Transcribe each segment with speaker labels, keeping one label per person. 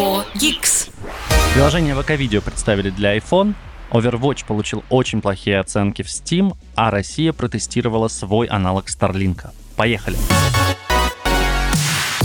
Speaker 1: 4 Geeks.
Speaker 2: Приложение ВК-видео представили для iPhone, Overwatch получил очень плохие оценки в Steam, а Россия протестировала свой аналог Starlink. Поехали!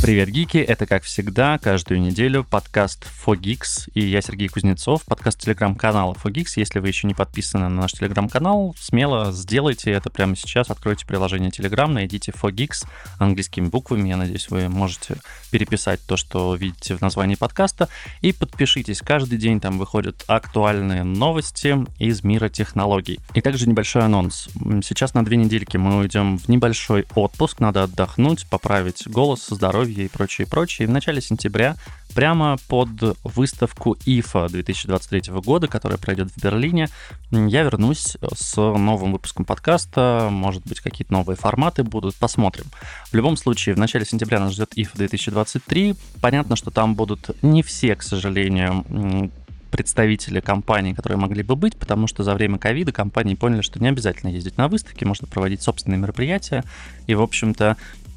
Speaker 2: Привет, гики! Это, как всегда, каждую неделю подкаст Fogix, и я Сергей Кузнецов, подкаст телеграм-канала Fogix. Если вы еще не подписаны на наш телеграм-канал, смело сделайте это прямо сейчас, откройте приложение Telegram, найдите Fogix английскими буквами, я надеюсь, вы можете переписать то, что видите в названии подкаста, и подпишитесь. Каждый день там выходят актуальные новости из мира технологий. И также небольшой анонс. Сейчас на две недельки мы уйдем в небольшой отпуск, надо отдохнуть, поправить голос, здоровье, и прочее, прочее. И в начале сентября прямо под выставку IFA 2023 года, которая пройдет в Берлине, я вернусь с новым выпуском подкаста, может быть, какие-то новые форматы будут, посмотрим. В любом случае, в начале сентября нас ждет IFA 2023. Понятно, что там будут не все, к сожалению, представители компаний, которые могли бы быть, потому что за время ковида компании поняли, что не обязательно ездить на выставки, можно проводить собственные мероприятия. И, в общем-то,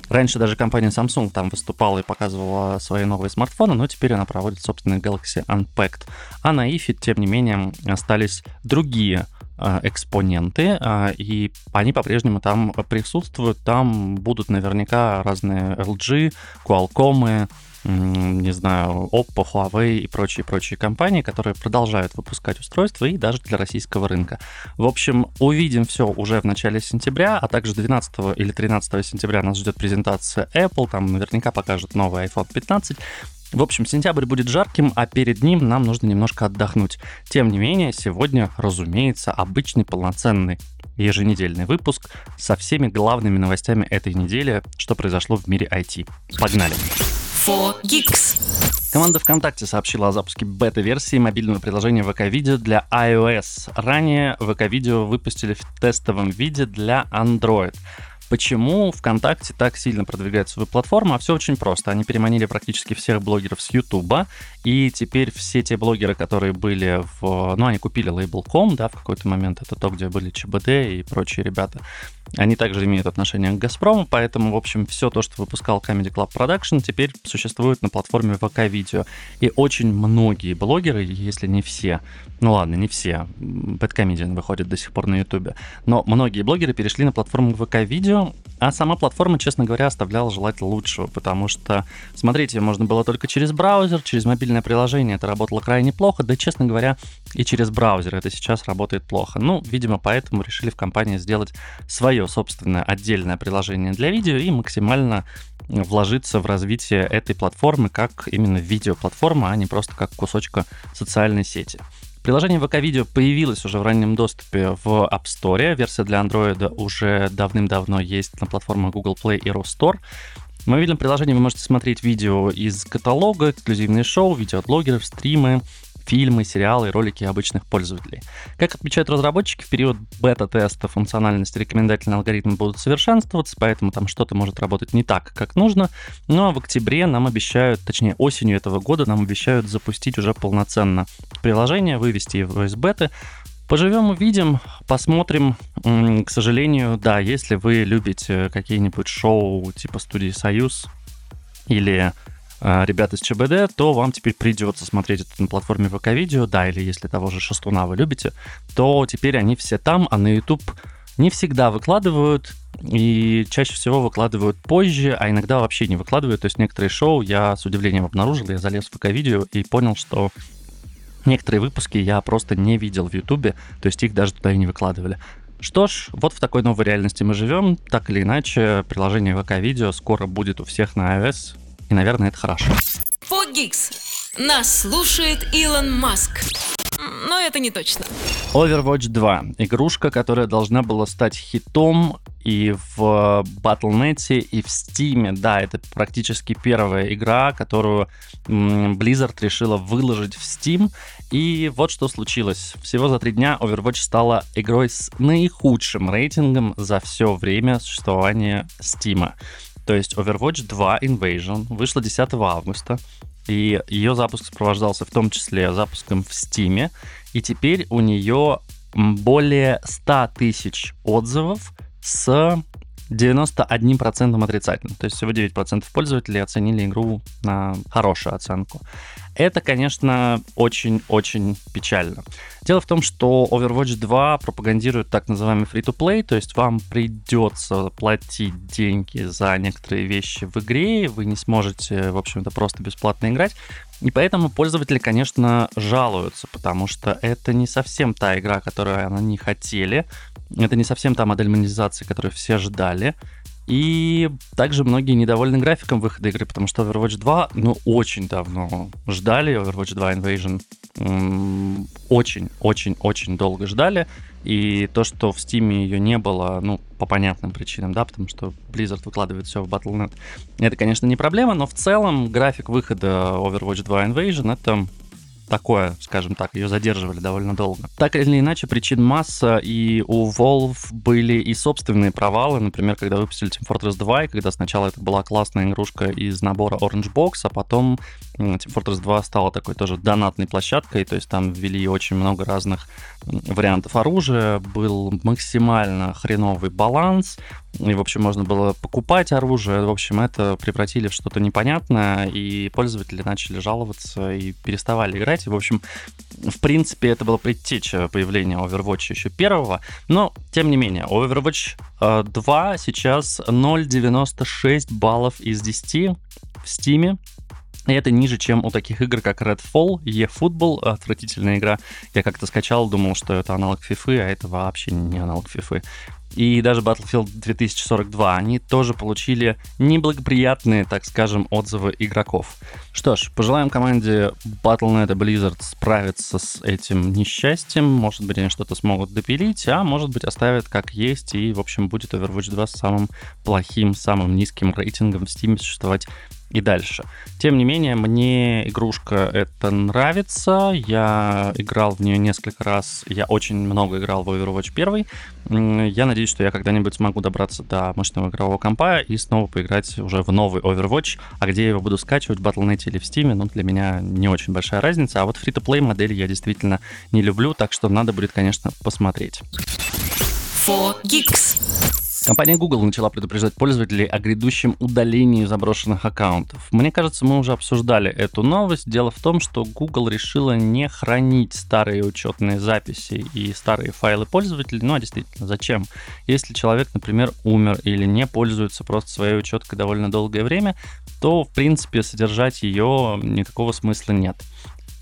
Speaker 2: Раньше даже компания Samsung там выступала и показывала свои новые смартфоны, но теперь она проводит собственный Galaxy Unpacked. А на IFE, тем не менее, остались другие а, экспоненты, а, и они по-прежнему там присутствуют. Там будут наверняка разные LG, Qualcomm, не знаю, Oppo, Huawei и прочие-прочие компании, которые продолжают выпускать устройства и даже для российского рынка. В общем, увидим все уже в начале сентября, а также 12 или 13 сентября нас ждет презентация Apple, там наверняка покажут новый iPhone 15. В общем, сентябрь будет жарким, а перед ним нам нужно немножко отдохнуть. Тем не менее, сегодня, разумеется, обычный полноценный еженедельный выпуск со всеми главными новостями этой недели, что произошло в мире IT. Погнали!
Speaker 1: 4 Geeks.
Speaker 2: Команда ВКонтакте сообщила о запуске бета-версии мобильного приложения ВК-видео для iOS. Ранее ВК-видео выпустили в тестовом виде для Android. Почему ВКонтакте так сильно продвигает свою платформу? А все очень просто. Они переманили практически всех блогеров с Ютуба, и теперь все те блогеры, которые были в... Ну, они купили Label.com, да, в какой-то момент. Это то, где были ЧБД и прочие ребята. Они также имеют отношение к Газпрому, поэтому, в общем, все то, что выпускал Comedy Club Production, теперь существует на платформе ВК Видео. И очень многие блогеры, если не все, ну ладно, не все, Bad выходит до сих пор на Ютубе, но многие блогеры перешли на платформу ВК Видео, а сама платформа, честно говоря, оставляла желать лучшего, потому что, смотрите, можно было только через браузер, через мобильное приложение это работало крайне плохо, да, честно говоря, и через браузер это сейчас работает плохо. Ну, видимо, поэтому решили в компании сделать свое собственное отдельное приложение для видео и максимально вложиться в развитие этой платформы как именно видеоплатформа, а не просто как кусочка социальной сети. Приложение ВК-видео появилось уже в раннем доступе в App Store. Версия для Android уже давным-давно есть на платформах Google Play и Rostore. В мобильном приложении вы можете смотреть видео из каталога, эксклюзивные шоу, видео от блогеров, стримы, фильмы, сериалы и ролики обычных пользователей. Как отмечают разработчики, в период бета-теста функциональности рекомендательные алгоритмы будут совершенствоваться, поэтому там что-то может работать не так, как нужно. Ну а в октябре нам обещают, точнее осенью этого года нам обещают запустить уже полноценно приложение, вывести его из беты, Поживем, увидим, посмотрим. К сожалению, да, если вы любите какие-нибудь шоу типа студии Союз или ребят из ЧБД, то вам теперь придется смотреть это на платформе ВК-видео, да, или если того же Шастуна вы любите, то теперь они все там, а на YouTube не всегда выкладывают, и чаще всего выкладывают позже, а иногда вообще не выкладывают. То есть некоторые шоу я с удивлением обнаружил, я залез в ВК-видео и понял, что некоторые выпуски я просто не видел в Ютубе, то есть их даже туда и не выкладывали. Что ж, вот в такой новой реальности мы живем. Так или иначе, приложение ВК-видео скоро будет у всех на iOS, и, наверное, это хорошо.
Speaker 1: Фогикс. Нас слушает Илон Маск. Но это не точно.
Speaker 2: Overwatch 2. Игрушка, которая должна была стать хитом и в Battle.net, и в Steam. Да, это практически первая игра, которую Blizzard решила выложить в Steam. И вот что случилось. Всего за три дня Overwatch стала игрой с наихудшим рейтингом за все время существования Steam. То есть Overwatch 2 Invasion вышла 10 августа, и ее запуск сопровождался в том числе запуском в Steam, и теперь у нее более 100 тысяч отзывов с 91% отрицательным. То есть всего 9% пользователей оценили игру на хорошую оценку. Это, конечно, очень-очень печально. Дело в том, что Overwatch 2 пропагандирует так называемый free-to-play, то есть вам придется платить деньги за некоторые вещи в игре, вы не сможете, в общем-то, просто бесплатно играть. И поэтому пользователи, конечно, жалуются, потому что это не совсем та игра, которую они хотели, это не совсем та модель монетизации, которую все ждали. И также многие недовольны графиком выхода игры, потому что Overwatch 2, ну, очень давно ждали Overwatch 2 Invasion. Очень-очень-очень долго ждали. И то, что в Steam ее не было, ну, по понятным причинам, да, потому что Blizzard выкладывает все в Battle.net, это, конечно, не проблема, но в целом график выхода Overwatch 2 Invasion — это такое, скажем так, ее задерживали довольно долго. Так или иначе, причин масса, и у Valve были и собственные провалы, например, когда выпустили Team Fortress 2, и когда сначала это была классная игрушка из набора Orange Box, а потом Team Fortress 2 стала такой тоже донатной площадкой, то есть там ввели очень много разных вариантов оружия, был максимально хреновый баланс, и, в общем, можно было покупать оружие. В общем, это превратили в что-то непонятное, и пользователи начали жаловаться и переставали играть. И, в общем, в принципе, это было предтеча появления Overwatch еще первого. Но, тем не менее, Overwatch 2 э, сейчас 0.96 баллов из 10 в Steam. И это ниже, чем у таких игр, как Redfall, eFootball, отвратительная игра. Я как-то скачал, думал, что это аналог FIFA, а это вообще не аналог FIFA и даже Battlefield 2042, они тоже получили неблагоприятные, так скажем, отзывы игроков. Что ж, пожелаем команде Battle.net и Blizzard справиться с этим несчастьем. Может быть, они что-то смогут допилить, а может быть, оставят как есть, и, в общем, будет Overwatch 2 с самым плохим, самым низким рейтингом в Steam существовать и дальше. Тем не менее, мне игрушка это нравится. Я играл в нее несколько раз. Я очень много играл в Overwatch 1. Я надеюсь, что я когда-нибудь смогу добраться до мощного игрового компа и снова поиграть уже в новый Overwatch. А где я его буду скачивать, в Battle.net или в Steam, ну, для меня не очень большая разница. А вот фри-то-плей модели я действительно не люблю, так что надо будет, конечно, посмотреть. 4Geeks. Компания Google начала предупреждать пользователей о грядущем удалении заброшенных аккаунтов. Мне кажется, мы уже обсуждали эту новость. Дело в том, что Google решила не хранить старые учетные записи и старые файлы пользователей. Ну а действительно, зачем? Если человек, например, умер или не пользуется просто своей учеткой довольно долгое время, то, в принципе, содержать ее никакого смысла нет.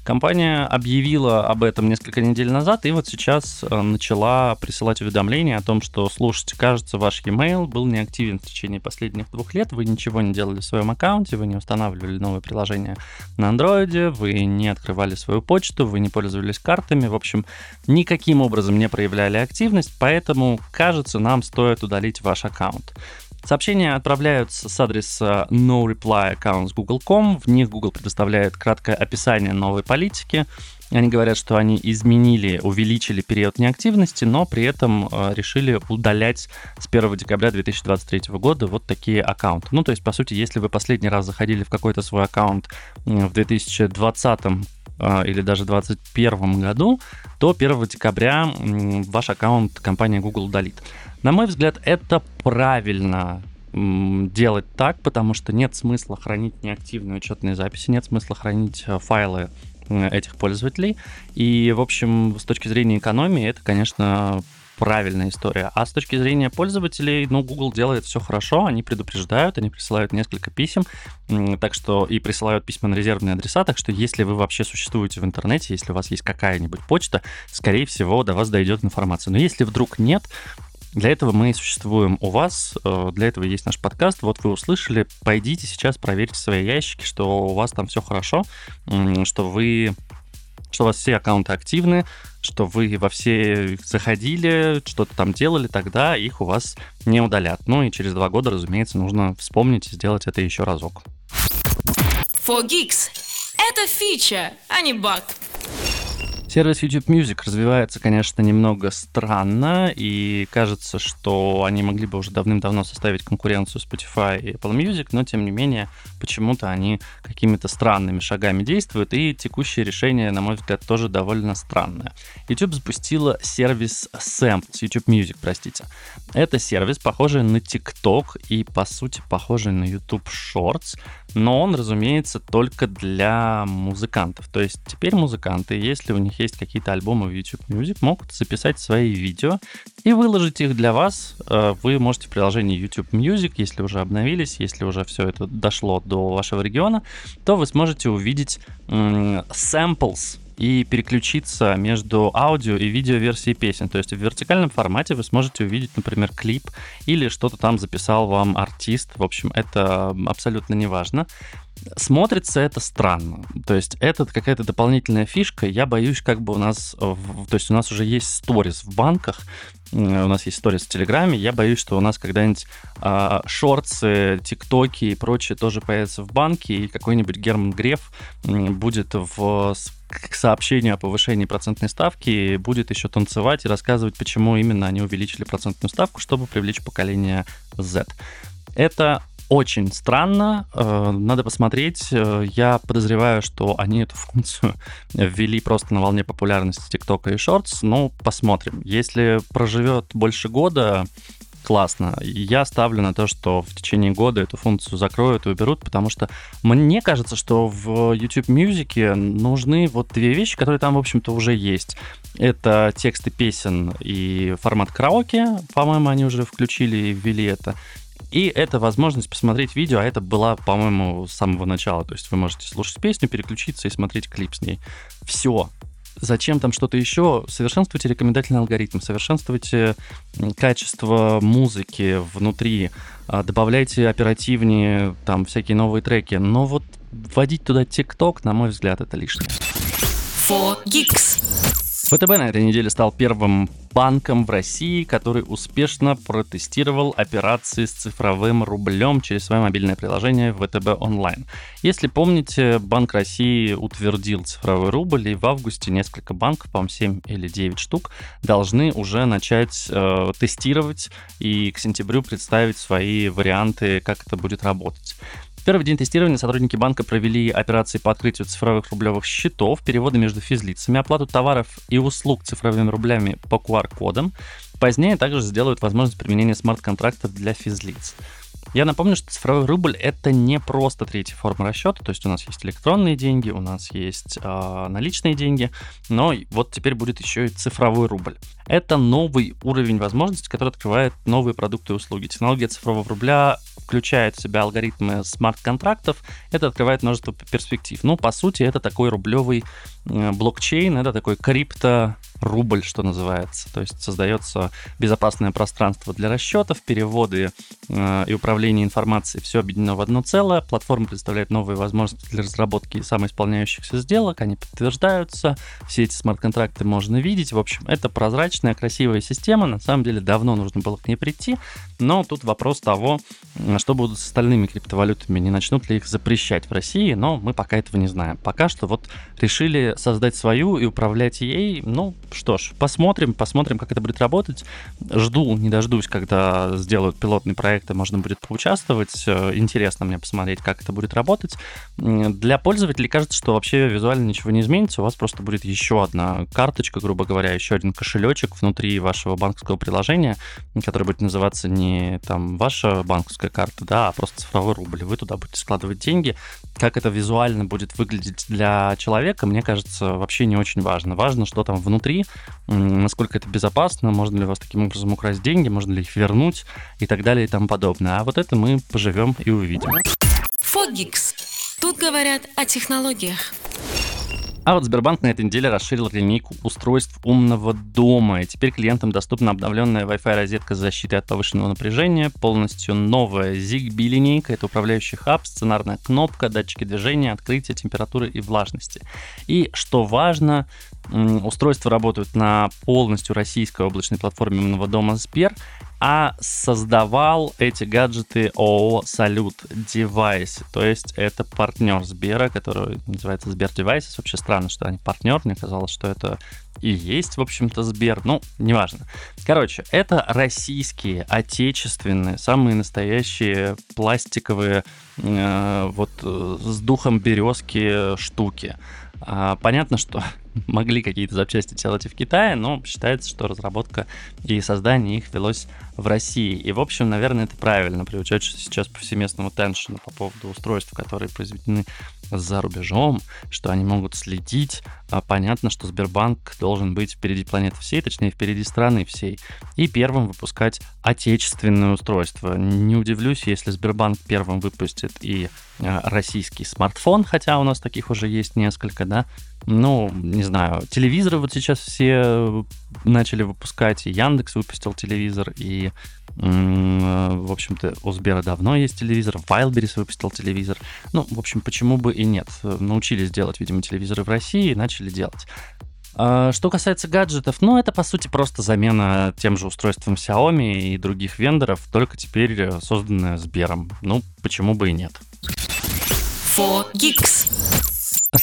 Speaker 2: Компания объявила об этом несколько недель назад и вот сейчас э, начала присылать уведомления о том, что, слушайте, кажется, ваш e-mail был неактивен в течение последних двух лет, вы ничего не делали в своем аккаунте, вы не устанавливали новые приложения на андроиде, вы не открывали свою почту, вы не пользовались картами, в общем, никаким образом не проявляли активность, поэтому, кажется, нам стоит удалить ваш аккаунт. Сообщения отправляются с адреса noReplyAccounts.google.com. В них Google предоставляет краткое описание новой политики. Они говорят, что они изменили, увеличили период неактивности, но при этом э, решили удалять с 1 декабря 2023 года вот такие аккаунты. Ну, то есть, по сути, если вы последний раз заходили в какой-то свой аккаунт в 2020 э, или даже 2021 году, то 1 декабря ваш аккаунт компания Google удалит. На мой взгляд, это правильно делать так, потому что нет смысла хранить неактивные учетные записи, нет смысла хранить э, файлы этих пользователей. И, в общем, с точки зрения экономии, это, конечно, правильная история. А с точки зрения пользователей, ну, Google делает все хорошо, они предупреждают, они присылают несколько писем, так что и присылают письма на резервные адреса, так что если вы вообще существуете в интернете, если у вас есть какая-нибудь почта, скорее всего, до вас дойдет информация. Но если вдруг нет, для этого мы существуем у вас, э, для этого есть наш подкаст. Вот вы услышали, пойдите сейчас проверьте свои ящики, что у вас там все хорошо, что вы что у вас все аккаунты активны, что вы во все заходили, что-то там делали, тогда их у вас не удалят. Ну и через два года, разумеется, нужно вспомнить и сделать это еще разок.
Speaker 1: 4Geeks. Это фича, а не баг.
Speaker 2: Сервис YouTube Music развивается, конечно, немного странно, и кажется, что они могли бы уже давным-давно составить конкуренцию Spotify и Apple Music, но, тем не менее, почему-то они какими-то странными шагами действуют, и текущее решение, на мой взгляд, тоже довольно странное. YouTube запустила сервис Samples, YouTube Music, простите. Это сервис, похожий на TikTok и, по сути, похожий на YouTube Shorts, но он, разумеется, только для музыкантов. То есть теперь музыканты, если у них есть какие-то альбомы в YouTube Music, могут записать свои видео и выложить их для вас. Э, вы можете в приложении YouTube Music, если уже обновились, если уже все это дошло до вашего региона, то вы сможете увидеть samples и переключиться между аудио и видео версией песен. То есть в вертикальном формате вы сможете увидеть, например, клип или что-то там записал вам артист. В общем, это абсолютно не важно. Смотрится это странно. То есть это какая-то дополнительная фишка. Я боюсь, как бы у нас... То есть у нас уже есть сторис в банках, у нас есть сторис в Телеграме. Я боюсь, что у нас когда-нибудь а, шорты, тиктоки и прочее тоже появятся в банке, и какой-нибудь Герман Греф будет в сообщению о повышении процентной ставки будет еще танцевать и рассказывать, почему именно они увеличили процентную ставку, чтобы привлечь поколение Z. Это очень странно, э, надо посмотреть. Э, я подозреваю, что они эту функцию ввели просто на волне популярности ТикТока и Шортс. Ну, посмотрим. Если проживет больше года, классно. Я ставлю на то, что в течение года эту функцию закроют и уберут, потому что мне кажется, что в YouTube Music нужны вот две вещи, которые там, в общем-то, уже есть. Это тексты песен и формат караоке, по-моему, они уже включили и ввели это. И это возможность посмотреть видео, а это была, по-моему, с самого начала. То есть вы можете слушать песню, переключиться и смотреть клип с ней. Все зачем там что-то еще? Совершенствуйте рекомендательный алгоритм, совершенствуйте качество музыки внутри, а, добавляйте оперативнее там всякие новые треки. Но вот вводить туда ТикТок, на мой взгляд, это лишнее. 4 Geeks. ВТБ на этой неделе стал первым банком в России, который успешно протестировал операции с цифровым рублем через свое мобильное приложение ВТБ онлайн. Если помните, Банк России утвердил цифровой рубль, и в августе несколько банков, по-моему, 7 или 9 штук, должны уже начать э, тестировать и к сентябрю представить свои варианты, как это будет работать первый день тестирования сотрудники банка провели операции по открытию цифровых рублевых счетов, переводы между физлицами, оплату товаров и услуг цифровыми рублями по QR-кодам. Позднее также сделают возможность применения смарт-контрактов для физлиц. Я напомню, что цифровой рубль это не просто третья форма расчета, то есть у нас есть электронные деньги, у нас есть э, наличные деньги, но вот теперь будет еще и цифровой рубль. Это новый уровень возможностей, который открывает новые продукты и услуги. Технология цифрового рубля включает в себя алгоритмы смарт-контрактов, это открывает множество перспектив. Ну, по сути, это такой рублевый э, блокчейн, это такой крипто рубль, что называется. То есть создается безопасное пространство для расчетов, переводы э, и управление информацией, все объединено в одно целое. Платформа представляет новые возможности для разработки самоисполняющихся сделок, они подтверждаются, все эти смарт-контракты можно видеть. В общем, это прозрачная, красивая система. На самом деле давно нужно было к ней прийти, но тут вопрос того, что будут с остальными криптовалютами, не начнут ли их запрещать в России, но мы пока этого не знаем. Пока что вот решили создать свою и управлять ей, ну, что ж, посмотрим, посмотрим, как это будет работать. Жду, не дождусь, когда сделают пилотный проект, и можно будет поучаствовать. Э, интересно мне посмотреть, как это будет работать. Для пользователей кажется, что вообще визуально ничего не изменится. У вас просто будет еще одна карточка, грубо говоря, еще один кошелечек внутри вашего банковского приложения, который будет называться не там ваша банковская карта, да, а просто цифровой рубль. Вы туда будете складывать деньги. Как это визуально будет выглядеть для человека, мне кажется, вообще не очень важно. Важно, что там внутри насколько это безопасно, можно ли вас таким образом украсть деньги, можно ли их вернуть и так далее и тому подобное. А вот это мы поживем и увидим.
Speaker 1: Фогикс. Тут говорят о технологиях.
Speaker 2: А вот Сбербанк на этой неделе расширил линейку устройств умного дома, и теперь клиентам доступна обновленная Wi-Fi розетка с защитой от повышенного напряжения, полностью новая ZigBee линейка, это управляющий хаб, сценарная кнопка, датчики движения, открытия, температуры и влажности. И что важно, Устройства работают на полностью российской облачной платформе умного дома Сбер, а создавал эти гаджеты ООО «Салют Девайс». То есть это партнер Сбера, который называется SberDevices. Вообще странно, что они партнер. Мне казалось, что это и есть, в общем-то, Сбер. Ну, неважно. Короче, это российские, отечественные, самые настоящие пластиковые, э, вот э, с духом березки штуки. А, понятно, что могли какие-то запчасти делать и в Китае, но считается, что разработка и создание их велось в России. И, в общем, наверное, это правильно, при учете сейчас повсеместного теншена по поводу устройств, которые произведены за рубежом, что они могут следить. А понятно, что Сбербанк должен быть впереди планеты всей, точнее, впереди страны всей, и первым выпускать отечественное устройство. Не удивлюсь, если Сбербанк первым выпустит и а, российский смартфон, хотя у нас таких уже есть несколько, да, ну, не знаю, телевизоры вот сейчас все начали выпускать, и Яндекс выпустил телевизор, и, в общем-то, у Сбера давно есть телевизор, Wildberries выпустил телевизор. Ну, в общем, почему бы и нет. Научились делать, видимо, телевизоры в России и начали делать. А, что касается гаджетов, ну, это, по сути, просто замена тем же устройством Xiaomi и других вендоров, только теперь созданная Сбером. Ну, почему бы и нет.
Speaker 1: 4 Geeks.
Speaker 2: А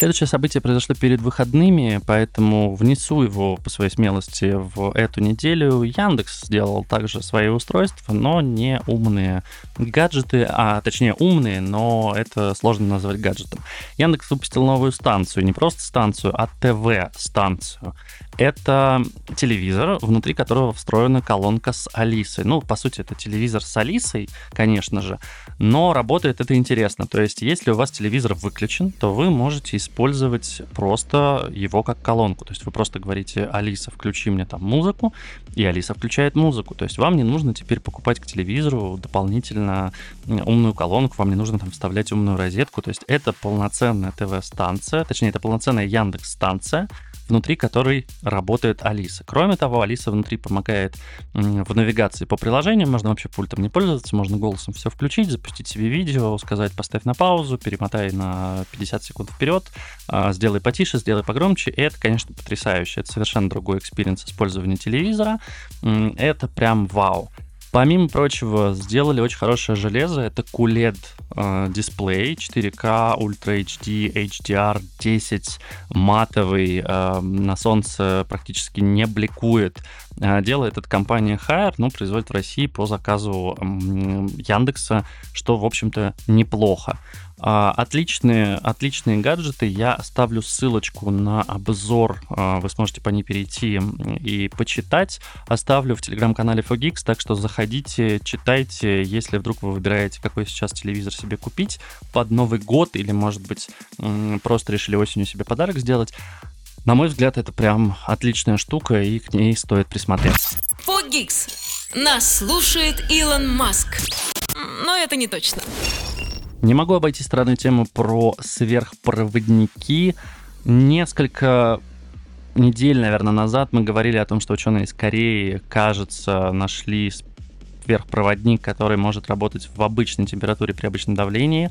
Speaker 2: следующее событие произошло перед выходными, поэтому внесу его по своей смелости в эту неделю. Яндекс сделал также свои устройства, но не умные гаджеты, а точнее умные, но это сложно назвать гаджетом. Яндекс выпустил новую станцию, не просто станцию, а ТВ-станцию. Это телевизор, внутри которого встроена колонка с Алисой. Ну, по сути, это телевизор с Алисой, конечно же, но работает это интересно. То есть, если у вас телевизор выключен, то вы можете использовать просто его как колонку. То есть вы просто говорите, Алиса, включи мне там музыку, и Алиса включает музыку. То есть вам не нужно теперь покупать к телевизору дополнительно умную колонку, вам не нужно там вставлять умную розетку. То есть это полноценная ТВ-станция, точнее, это полноценная Яндекс-станция, внутри которой работает Алиса. Кроме того, Алиса внутри помогает в навигации по приложениям, можно вообще пультом не пользоваться, можно голосом все включить, запустить себе видео, сказать поставь на паузу, перемотай на 50 секунд вперед, а, сделай потише, сделай погромче. И это, конечно, потрясающе. Это совершенно другой experience использования телевизора. Это прям вау. Помимо прочего, сделали очень хорошее железо. Это QLED э, дисплей 4К, Ultra HD, HDR 10, матовый, э, на солнце практически не бликует. Э, делает эта компания Haier, ну, производит в России по заказу Яндекса, что, в общем-то, неплохо. А, отличные, отличные гаджеты. Я оставлю ссылочку на обзор. А, вы сможете по ней перейти и почитать. Оставлю в телеграм-канале Fogix, так что заходите, читайте. Если вдруг вы выбираете, какой сейчас телевизор себе купить под Новый год или, может быть, просто решили осенью себе подарок сделать, на мой взгляд, это прям отличная штука, и к ней стоит присмотреться.
Speaker 1: Fogix. Нас слушает Илон Маск. Но это не точно.
Speaker 2: Не могу обойти стороной тему про сверхпроводники. Несколько недель, наверное, назад мы говорили о том, что ученые из Кореи, кажется, нашли сверхпроводник, который может работать в обычной температуре при обычном давлении,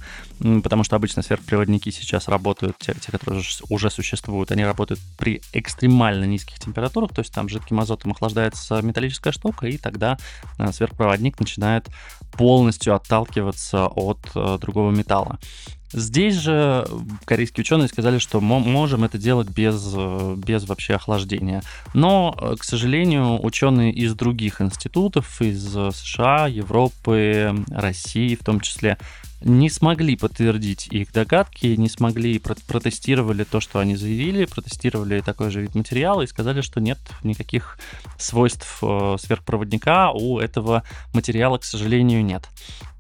Speaker 2: потому что обычно сверхпроводники сейчас работают, те, те которые уже существуют, они работают при экстремально низких температурах, то есть там жидким азотом охлаждается металлическая штука, и тогда э, сверхпроводник начинает полностью отталкиваться от э, другого металла. Здесь же корейские ученые сказали, что мы можем это делать без, без вообще охлаждения. Но, к сожалению, ученые из других институтов, из США, Европы, России в том числе, не смогли подтвердить их догадки, не смогли, протестировали то, что они заявили, протестировали такой же вид материала и сказали, что нет никаких свойств э, сверхпроводника у этого материала, к сожалению, нет.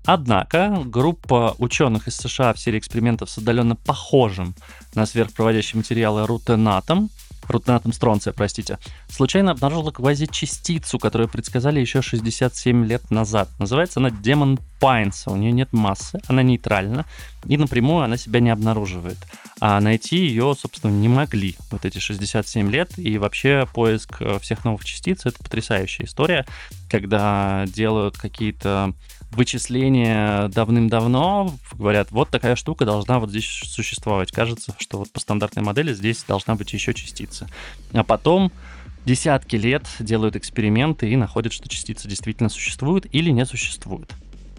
Speaker 2: Однако группа ученых из США в серии экспериментов с отдаленно похожим на сверхпроводящие материалы рутенатом, рутенатом стронция, простите, случайно обнаружила квазичастицу, которую предсказали еще 67 лет назад. Называется она демон Pines. У нее нет массы, она нейтральна, и напрямую она себя не обнаруживает. А найти ее, собственно, не могли вот эти 67 лет. И вообще поиск э, всех новых частиц — это потрясающая история, когда делают какие-то вычисления давным-давно, говорят, вот такая штука должна вот здесь существовать. Кажется, что вот по стандартной модели здесь должна быть еще частица. А потом десятки лет делают эксперименты и находят, что частица действительно существует или не существует.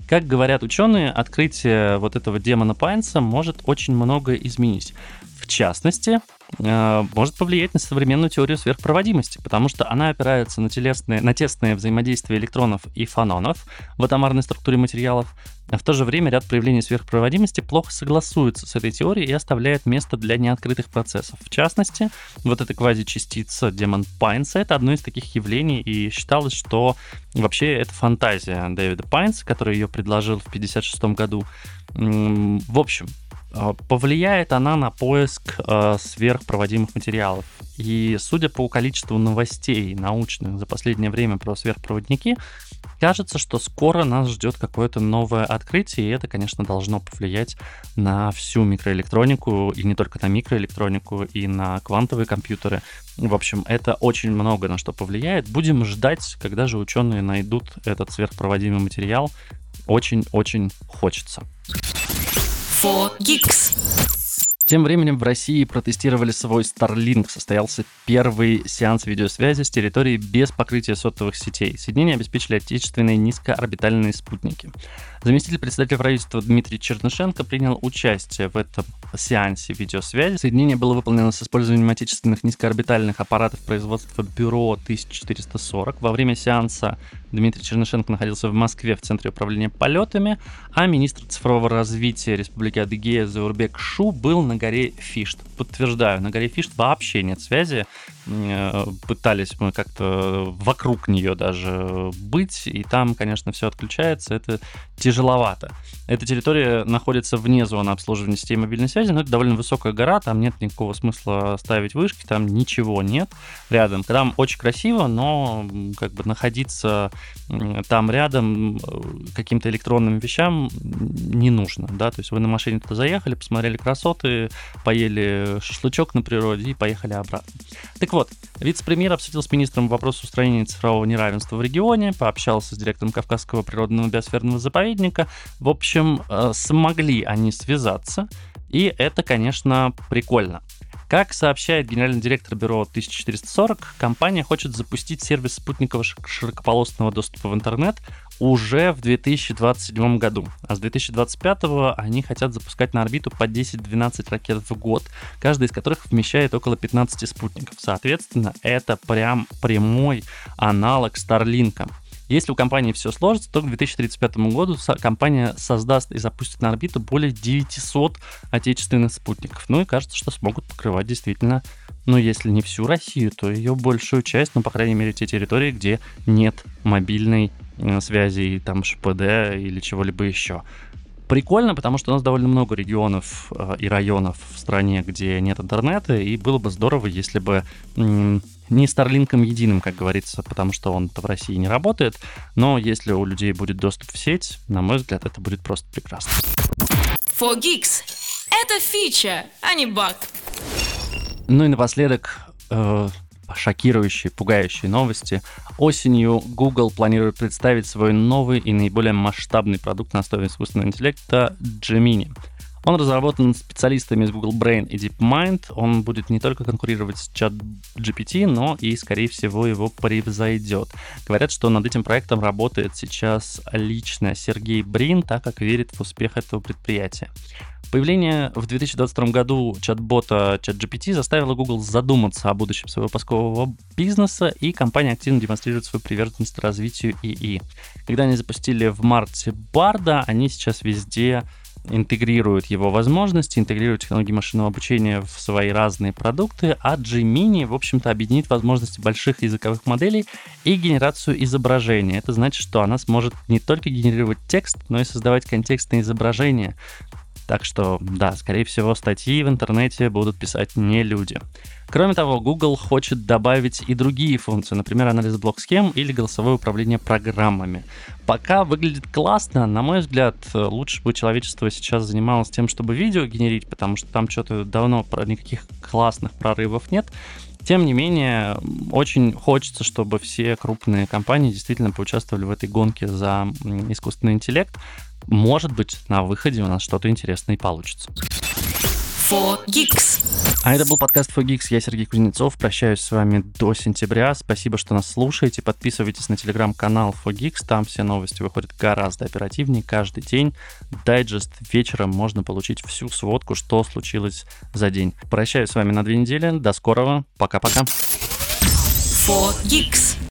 Speaker 2: Как говорят ученые, открытие вот этого демона Пайнса может очень многое изменить. В частности, может повлиять на современную теорию сверхпроводимости, потому что она опирается на, телесные, на тесное взаимодействие электронов и фононов в атомарной структуре материалов, а в то же время ряд проявлений сверхпроводимости плохо согласуется с этой теорией и оставляет место для неоткрытых процессов. В частности, вот эта квазичастица Демон Пайнса — это одно из таких явлений, и считалось, что вообще это фантазия Дэвида Пайнса, который ее предложил в 1956 году. В общем, повлияет она на поиск э, сверхпроводимых материалов. И судя по количеству новостей научных за последнее время про сверхпроводники, кажется, что скоро нас ждет какое-то новое открытие, и это, конечно, должно повлиять на всю микроэлектронику, и не только на микроэлектронику, и на квантовые компьютеры. В общем, это очень много на что повлияет. Будем ждать, когда же ученые найдут этот сверхпроводимый материал. Очень-очень хочется. 4 Geeks. Тем временем в России протестировали свой Starlink. Состоялся первый сеанс видеосвязи с территории без покрытия сотовых сетей. Соединение обеспечили отечественные низкоорбитальные спутники. Заместитель председателя правительства Дмитрий Чернышенко принял участие в этом сеансе видеосвязи. Соединение было выполнено с использованием отечественных низкоорбитальных аппаратов производства Бюро 1440. Во время сеанса Дмитрий Чернышенко находился в Москве в Центре управления полетами, а министр цифрового развития Республики Адыгея Заурбек Шу был на горе Фишт. Подтверждаю, на горе Фишт вообще нет связи. Э, пытались мы как-то вокруг нее даже быть, и там, конечно, все отключается. Это тяжеловато. Эта территория находится вне зоны обслуживания сетей мобильной связи, но это довольно высокая гора, там нет никакого смысла ставить вышки, там ничего нет рядом. Там очень красиво, но как бы находиться там рядом э, каким-то электронным вещам не нужно, да, то есть вы на машине туда заехали, посмотрели красоты, поели шашлычок на природе и поехали обратно. Так вот, вице-премьер обсудил с министром вопрос устранения цифрового неравенства в регионе, пообщался с директором Кавказского природного биосферного заповедника. В общем, э, смогли они связаться, и это, конечно, прикольно. Как сообщает генеральный директор бюро 1440, компания хочет запустить сервис спутникового широкополосного доступа в интернет уже в 2027 году. А с 2025 они хотят запускать на орбиту по 10-12 ракет в год, каждая из которых вмещает около 15 спутников. Соответственно, это прям прямой аналог Старлинка. Если у компании все сложится, то к 2035 году компания создаст и запустит на орбиту более 900 отечественных спутников. Ну и кажется, что смогут покрывать действительно, ну если не всю Россию, то ее большую часть, ну по крайней мере те территории, где нет мобильной э, связи, там ШПД или чего-либо еще. Прикольно, потому что у нас довольно много регионов э, и районов в стране, где нет интернета, и было бы здорово, если бы не Старлинком единым, как говорится, потому что он в России не работает, но если у людей будет доступ в сеть, на мой взгляд, это будет просто прекрасно. 4 Geeks. Это фича, а не баг. Ну и напоследок, э, шокирующие, пугающие новости. Осенью Google планирует представить свой новый и наиболее масштабный продукт на основе искусственного интеллекта Gemini. Он разработан специалистами из Google Brain и DeepMind. Он будет не только конкурировать с чат GPT, но и, скорее всего, его превзойдет. Говорят, что над этим проектом работает сейчас лично Сергей Брин, так как верит в успех этого предприятия. Появление в 2022 году чат-бота ChatGPT заставило Google задуматься о будущем своего поискового бизнеса, и компания активно демонстрирует свою приверженность развитию ИИ. Когда они запустили в марте Барда, они сейчас везде интегрируют его возможности, интегрируют технологии машинного обучения в свои разные продукты, а Gemini, в общем-то, объединит возможности больших языковых моделей и генерацию изображения. Это значит, что она сможет не только генерировать текст, но и создавать контекстные изображения. Так что, да, скорее всего, статьи в интернете будут писать не люди. Кроме того, Google хочет добавить и другие функции, например, анализ блок-схем или голосовое управление программами. Пока выглядит классно, на мой взгляд, лучше бы человечество сейчас занималось тем, чтобы видео генерить, потому что там что-то давно никаких классных прорывов нет. Тем не менее, очень хочется, чтобы все крупные компании действительно поучаствовали в этой гонке за искусственный интеллект. Может быть, на выходе у нас что-то интересное и получится.
Speaker 1: 4Geeks.
Speaker 2: А это был подкаст 4Geeks. Я Сергей Кузнецов. Прощаюсь с вами до сентября. Спасибо, что нас слушаете. Подписывайтесь на телеграм-канал 4Geeks. Там все новости выходят гораздо оперативнее каждый день. Дайджест вечером можно получить всю сводку, что случилось за день. Прощаюсь с вами на две недели. До скорого. Пока-пока.
Speaker 1: 4Geeks.